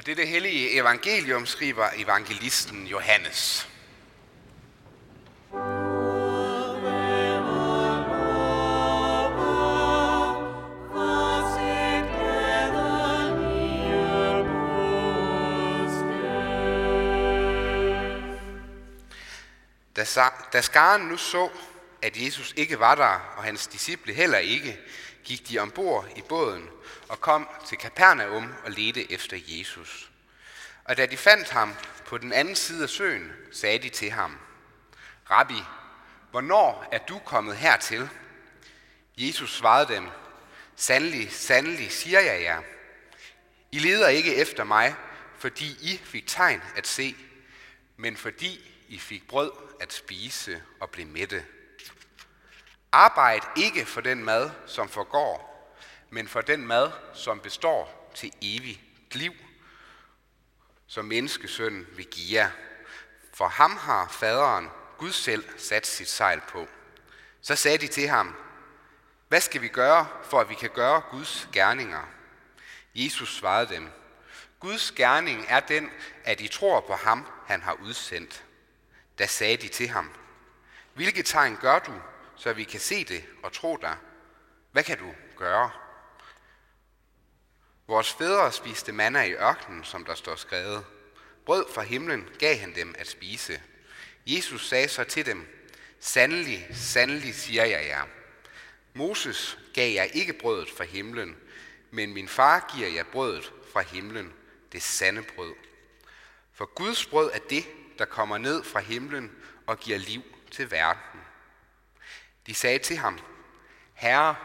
Og det er det hellige evangelium, skriver evangelisten Johannes. Da, skaren nu så, at Jesus ikke var der, og hans disciple heller ikke, gik de ombord i båden og kom til Kapernaum og ledte efter Jesus. Og da de fandt ham på den anden side af søen, sagde de til ham, Rabbi, hvornår er du kommet hertil? Jesus svarede dem, Sandelig, sandelig, siger jeg jer. I leder ikke efter mig, fordi I fik tegn at se, men fordi I fik brød at spise og blive mætte. Arbejd ikke for den mad, som forgår, men for den mad, som består til evigt liv, som menneskesønnen vil give jer. For ham har faderen, Gud selv, sat sit sejl på. Så sagde de til ham, hvad skal vi gøre, for at vi kan gøre Guds gerninger? Jesus svarede dem, Guds gerning er den, at I tror på ham, han har udsendt. Da sagde de til ham, hvilke tegn gør du, så vi kan se det og tro dig? Hvad kan du gøre? Vores fædre spiste manna i ørkenen, som der står skrevet. Brød fra himlen gav han dem at spise. Jesus sagde så til dem, Sandelig, sandelig siger jeg jer. Moses gav jer ikke brødet fra himlen, men min far giver jer brødet fra himlen, det sande brød. For Guds brød er det, der kommer ned fra himlen og giver liv til verden. De sagde til ham, Herre,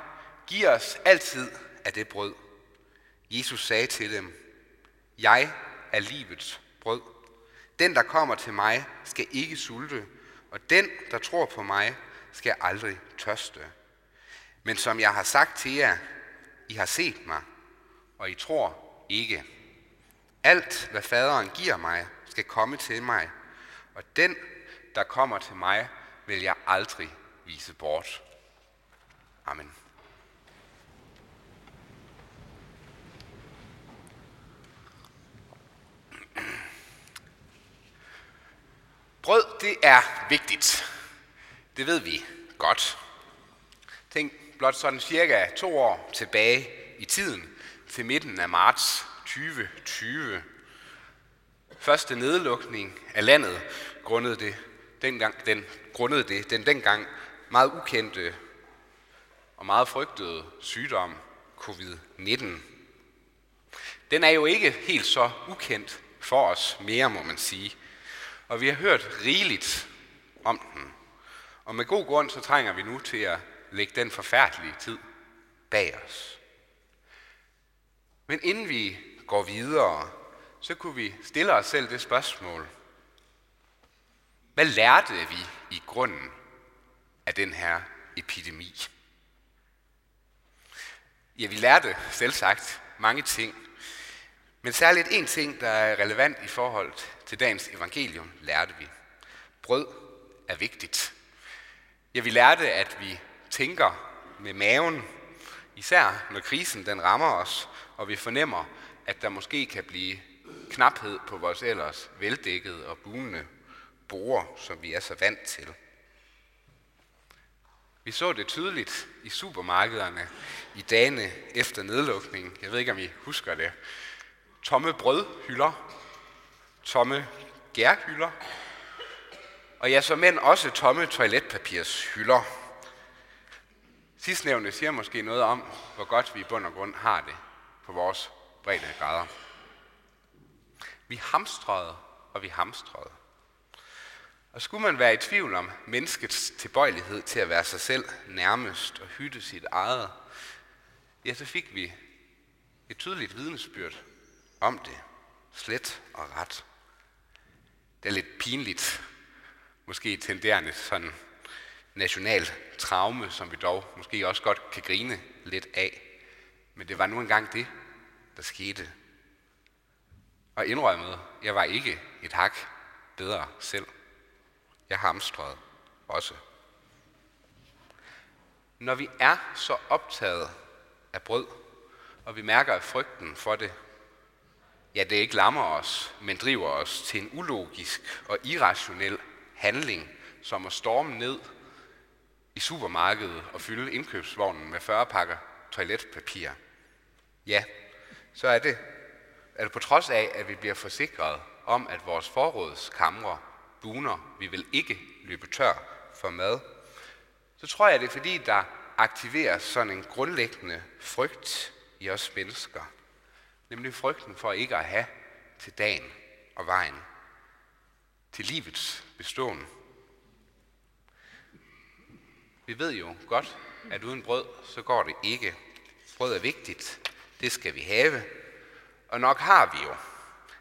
giv os altid af det brød. Jesus sagde til dem, Jeg er livets brød. Den, der kommer til mig, skal ikke sulte, og den, der tror på mig, skal aldrig tørste. Men som jeg har sagt til jer, I har set mig, og I tror ikke. Alt, hvad faderen giver mig, skal komme til mig, og den, der kommer til mig, vil jeg aldrig vise bort. Amen. Brød, det er vigtigt. Det ved vi godt. Tænk blot sådan cirka to år tilbage i tiden, til midten af marts 2020. Første nedlukning af landet grundede det, dengang, den, grundede det den dengang meget ukendte og meget frygtede sygdom covid-19. Den er jo ikke helt så ukendt for os mere, må man sige. Og vi har hørt rigeligt om den. Og med god grund så trænger vi nu til at lægge den forfærdelige tid bag os. Men inden vi går videre, så kunne vi stille os selv det spørgsmål. Hvad lærte vi i grunden af den her epidemi? Ja, vi lærte selv sagt mange ting. Men særligt en ting, der er relevant i forhold til dagens evangelium, lærte vi. Brød er vigtigt. Ja, vi lærte, at vi tænker med maven, især når krisen den rammer os, og vi fornemmer, at der måske kan blive knaphed på vores ellers veldækkede og bunende borer, som vi er så vant til. Vi så det tydeligt i supermarkederne i dagene efter nedlukningen. Jeg ved ikke, om I husker det. Tomme brødhylder, tomme gærhylder, og ja, så mænd også tomme toiletpapirshylder. Sidstnævnte siger måske noget om, hvor godt vi i bund og grund har det på vores brede grader. Vi hamstrede, og vi hamstrede. Og skulle man være i tvivl om menneskets tilbøjelighed til at være sig selv nærmest og hytte sit eget, ja, så fik vi et tydeligt vidnesbyrd om det, slet og ret. Det er lidt pinligt, måske tenderende sådan national traume, som vi dog måske også godt kan grine lidt af. Men det var nu engang det, der skete. Og indrømmet, jeg var ikke et hak bedre selv. Jeg hamstrede også. Når vi er så optaget af brød, og vi mærker, at frygten for det ja, det ikke lammer os, men driver os til en ulogisk og irrationel handling, som at storme ned i supermarkedet og fylde indkøbsvognen med 40 pakker toiletpapir. Ja, så er det, er det på trods af, at vi bliver forsikret om, at vores forrådskamre buner, vi vil ikke løbe tør for mad, så tror jeg, det er fordi, der aktiveres sådan en grundlæggende frygt i os mennesker. Nemlig frygten for ikke at have til dagen og vejen. Til livets beståen. Vi ved jo godt, at uden brød, så går det ikke. Brød er vigtigt. Det skal vi have. Og nok har vi jo,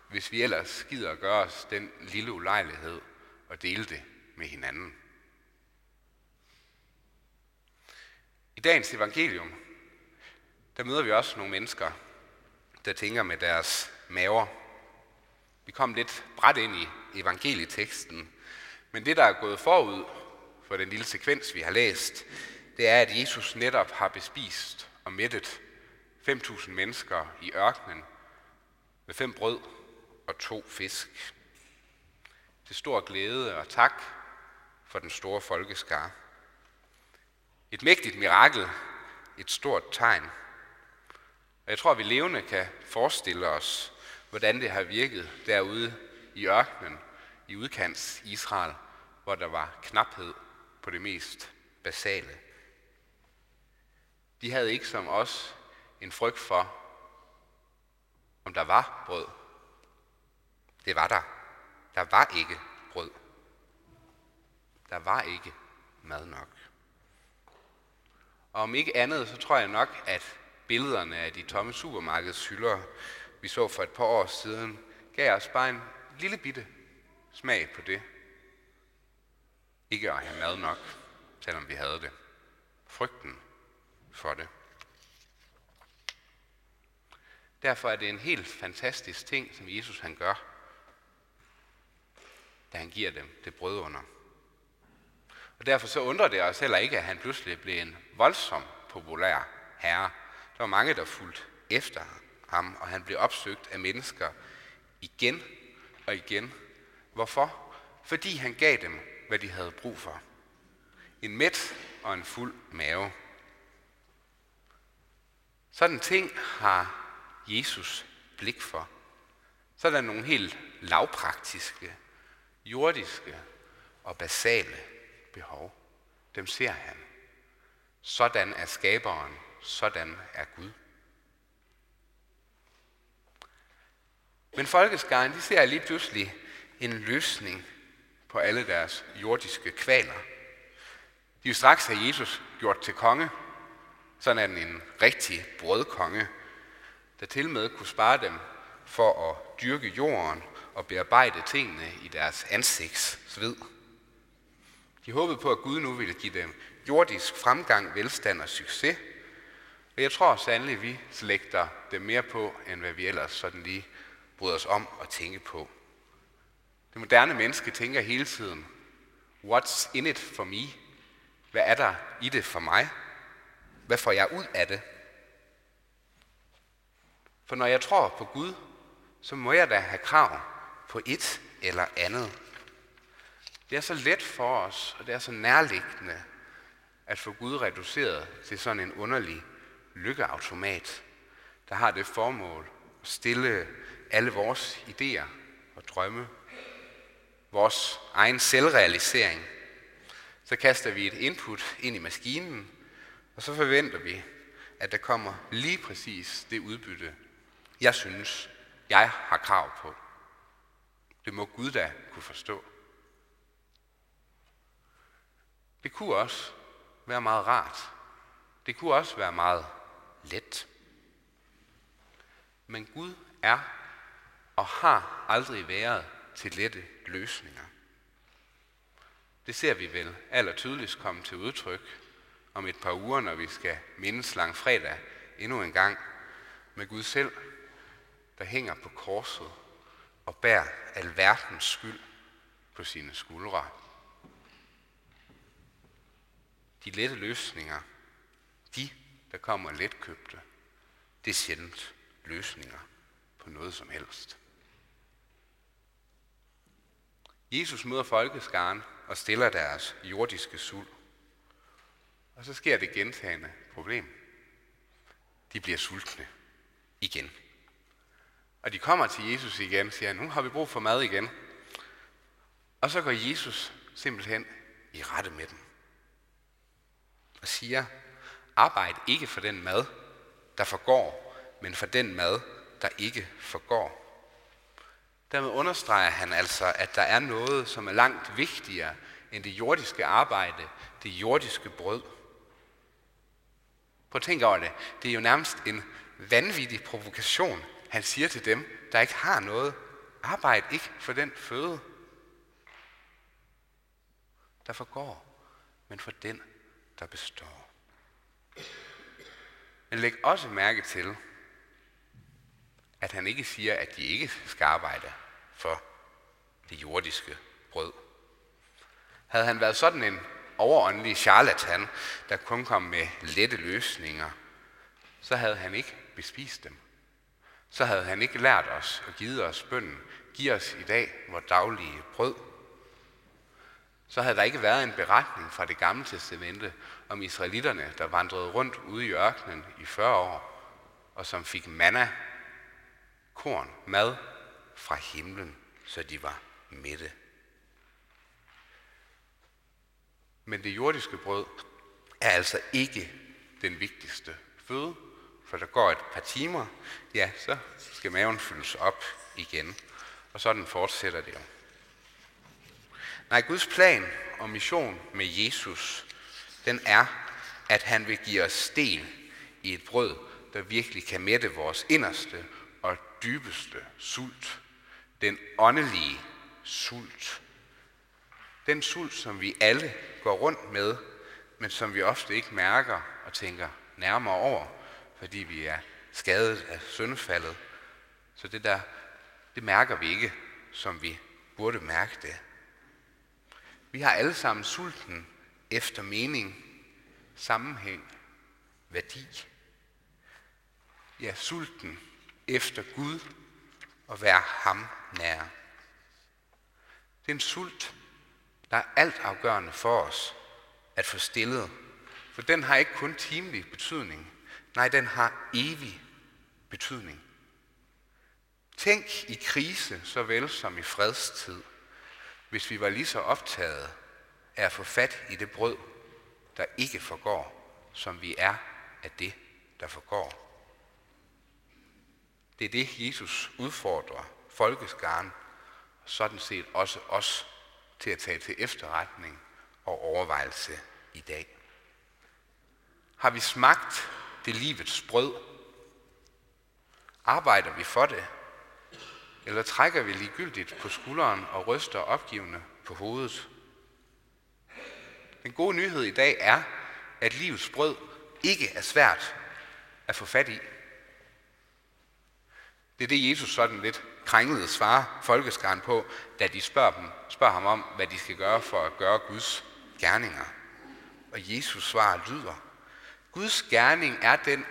hvis vi ellers gider at gøre os den lille ulejlighed og dele det med hinanden. I dagens evangelium, der møder vi også nogle mennesker, der tænker med deres maver. Vi kom lidt bræt ind i evangelieteksten, men det, der er gået forud for den lille sekvens, vi har læst, det er, at Jesus netop har bespist og mættet 5.000 mennesker i ørkenen med fem brød og to fisk. Til stor glæde og tak for den store folkeskare. Et mægtigt mirakel, et stort tegn. Og jeg tror, vi levende kan forestille os, hvordan det har virket derude i ørkenen, i udkants Israel, hvor der var knaphed på det mest basale. De havde ikke som os en frygt for, om der var brød. Det var der. Der var ikke brød. Der var ikke mad nok. Og om ikke andet, så tror jeg nok, at billederne af de tomme supermarkedshylder, vi så for et par år siden, gav os bare en lille bitte smag på det. Ikke at have mad nok, selvom vi havde det. Frygten for det. Derfor er det en helt fantastisk ting, som Jesus han gør, da han giver dem det brød under. Og derfor så undrer det os heller ikke, at han pludselig blev en voldsom populær herre. Der var mange, der fulgte efter ham, og han blev opsøgt af mennesker igen og igen. Hvorfor? Fordi han gav dem, hvad de havde brug for. En mæt og en fuld mave. Sådan ting har Jesus blik for. Så er der nogle helt lavpraktiske, jordiske og basale behov. Dem ser han. Sådan er skaberen, sådan er Gud. Men folkeskaren, de ser lige pludselig en løsning på alle deres jordiske kvaler. De vil straks have Jesus gjort til konge. Sådan er den en rigtig brødkonge, der til med kunne spare dem for at dyrke jorden at bearbejde tingene i deres ansigtsved. De håbede på, at Gud nu ville give dem jordisk fremgang, velstand og succes. Og jeg tror sandelig, vi slægter dem mere på, end hvad vi ellers sådan lige bryder os om at tænke på. Det moderne menneske tænker hele tiden, what's in it for me? Hvad er der i det for mig? Hvad får jeg ud af det? For når jeg tror på Gud, så må jeg da have krav på et eller andet. Det er så let for os, og det er så nærliggende at få Gud reduceret til sådan en underlig lykkeautomat, der har det formål at stille alle vores idéer og drømme, vores egen selvrealisering. Så kaster vi et input ind i maskinen, og så forventer vi, at der kommer lige præcis det udbytte, jeg synes, jeg har krav på. Det må Gud da kunne forstå. Det kunne også være meget rart. Det kunne også være meget let. Men Gud er og har aldrig været til lette løsninger. Det ser vi vel aller tydeligst komme til udtryk om et par uger, når vi skal mindes lang fredag endnu en gang med Gud selv, der hænger på korset og bærer alverdens skyld på sine skuldre. De lette løsninger, de, der kommer letkøbte, det er sjældent løsninger på noget som helst. Jesus møder folkeskaren og stiller deres jordiske sult. Og så sker det gentagende problem. De bliver sultne igen. Og de kommer til Jesus igen og siger, nu har vi brug for mad igen. Og så går Jesus simpelthen i rette med dem. Og siger, arbejd ikke for den mad, der forgår, men for den mad, der ikke forgår. Dermed understreger han altså, at der er noget, som er langt vigtigere end det jordiske arbejde, det jordiske brød. Prøv at tænke over det. Det er jo nærmest en vanvittig provokation, han siger til dem, der ikke har noget. Arbejd ikke for den føde, der forgår, men for den, der består. Men læg også mærke til, at han ikke siger, at de ikke skal arbejde for det jordiske brød. Havde han været sådan en overåndelig charlatan, der kun kom med lette løsninger, så havde han ikke bespist dem. Så havde han ikke lært os og givet os bønden, giv os i dag vores daglige brød. Så havde der ikke været en beretning fra det gamle testamente om israelitterne, der vandrede rundt ude i ørkenen i 40 år, og som fik manna, korn, mad fra himlen, så de var mætte. Men det jordiske brød er altså ikke den vigtigste føde, for der går et par timer, ja, så skal maven fyldes op igen. Og sådan fortsætter det jo. Nej, Guds plan og mission med Jesus, den er, at han vil give os del i et brød, der virkelig kan mætte vores inderste og dybeste sult. Den åndelige sult. Den sult, som vi alle går rundt med, men som vi ofte ikke mærker og tænker nærmere over, fordi vi er skadet af syndefaldet. Så det der, det mærker vi ikke, som vi burde mærke det. Vi har alle sammen sulten efter mening, sammenhæng, værdi. Ja, sulten efter Gud og være ham nær. Det er en sult, der er alt afgørende for os at få stillet. For den har ikke kun timelig betydning. Nej, den har evig betydning. Tænk i krise såvel som i fredstid, hvis vi var lige så optaget af at få fat i det brød, der ikke forgår, som vi er af det, der forgår. Det er det, Jesus udfordrer folkeskaren, og sådan set også os til at tage til efterretning og overvejelse i dag. Har vi smagt det livets brød? Arbejder vi for det? Eller trækker vi ligegyldigt på skulderen og ryster opgivende på hovedet? Den gode nyhed i dag er, at livets brød ikke er svært at få fat i. Det er det, Jesus sådan lidt krænkede svarer folkeskaren på, da de spørger, dem, spørger ham om, hvad de skal gøre for at gøre Guds gerninger. Og Jesus svar lyder, Guds gerning er den,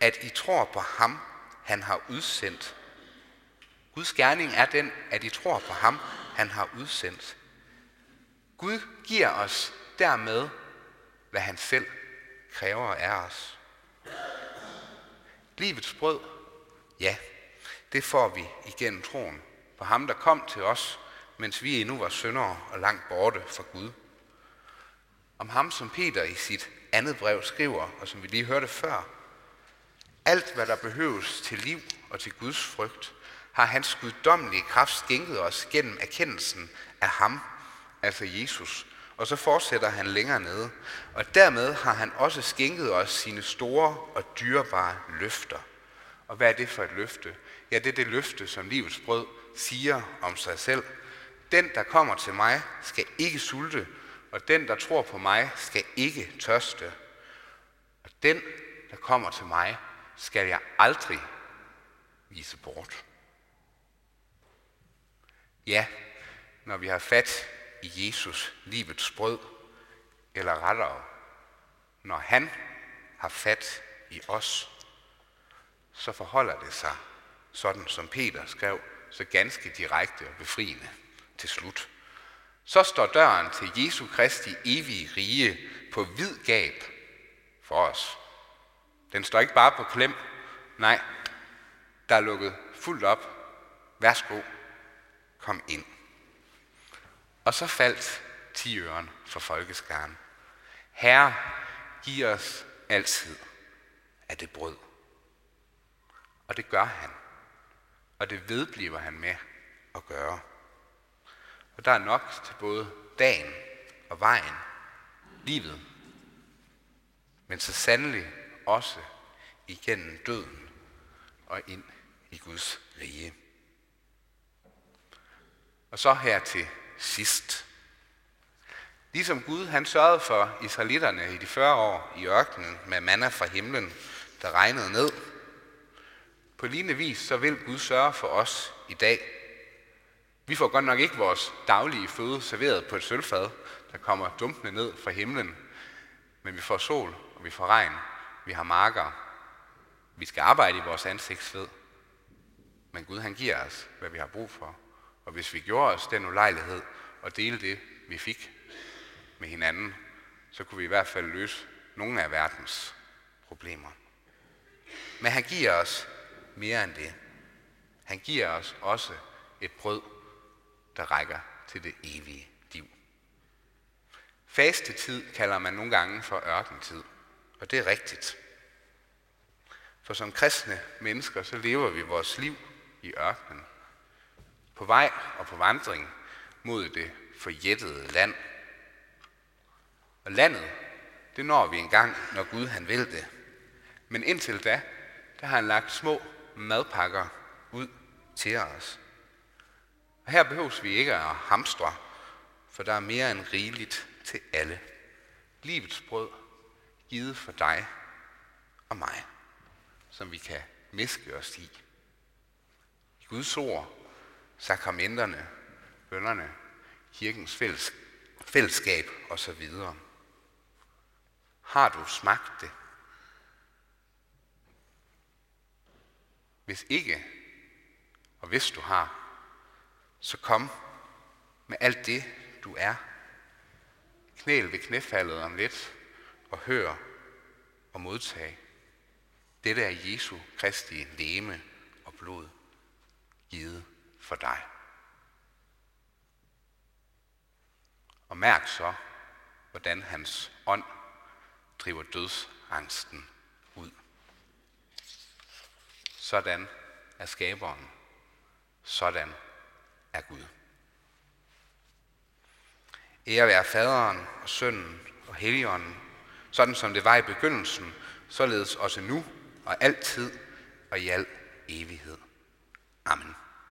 at I tror på ham, han har udsendt. Guds gerning er den, at I tror på ham, han har udsendt. Gud giver os dermed, hvad han selv kræver af os. Livets brød, ja, det får vi igennem troen på ham, der kom til os, mens vi endnu var syndere og langt borte fra Gud. Om ham, som Peter i sit andet brev skriver, og som vi lige hørte før. Alt, hvad der behøves til liv og til Guds frygt, har hans guddommelige kraft skænket os gennem erkendelsen af ham, altså Jesus. Og så fortsætter han længere nede. Og dermed har han også skænket os sine store og dyrebare løfter. Og hvad er det for et løfte? Ja, det er det løfte, som livets brød siger om sig selv. Den, der kommer til mig, skal ikke sulte, og den, der tror på mig, skal ikke tørste. Og den, der kommer til mig, skal jeg aldrig vise bort. Ja, når vi har fat i Jesus, livets brød, eller rettere, når han har fat i os, så forholder det sig sådan som Peter skrev så ganske direkte og befriende til slut. Så står døren til Jesu Kristi evige rige på vid gab for os. Den står ikke bare på klem. Nej, der er lukket fuldt op. Værsgo, kom ind. Og så faldt tiøren for folkeskaren. Herre, giv os altid af det brød. Og det gør han. Og det vedbliver han med at gøre. Og der er nok til både dagen og vejen, livet, men så sandelig også igennem døden og ind i Guds rige. Og så her til sidst. Ligesom Gud han sørgede for israelitterne i de 40 år i ørkenen med manna fra himlen, der regnede ned. På lignende vis så vil Gud sørge for os i dag. Vi får godt nok ikke vores daglige føde serveret på et sølvfad, der kommer dumpende ned fra himlen, men vi får sol, og vi får regn, vi har marker, vi skal arbejde i vores ansigtsved. Men Gud han giver os, hvad vi har brug for. Og hvis vi gjorde os den ulejlighed og dele det, vi fik med hinanden, så kunne vi i hvert fald løse nogle af verdens problemer. Men han giver os mere end det. Han giver os også et brød, der rækker til det evige liv. Fastetid kalder man nogle gange for ørkentid, og det er rigtigt. For som kristne mennesker, så lever vi vores liv i ørkenen. På vej og på vandring mod det forjættede land. Og landet, det når vi engang, når Gud han vil det. Men indtil da, der har han lagt små madpakker ud til os. Og her behøves vi ikke at hamstre, for der er mere end rigeligt til alle. Livets brød givet for dig og mig, som vi kan miske os i. I Guds ord, sakramenterne, bønderne, kirkens fælles, fællesskab osv. Har du smagt det? Hvis ikke, og hvis du har, så kom med alt det, du er. Knæl ved knæfaldet om lidt, og hør og modtag. Dette er Jesu Kristi leme og blod, givet for dig. Og mærk så, hvordan hans ånd driver dødsangsten ud. Sådan er skaberen. Sådan af Gud. Ære være faderen og sønnen og helligånden, sådan som det var i begyndelsen, således også nu og altid og i al evighed. Amen.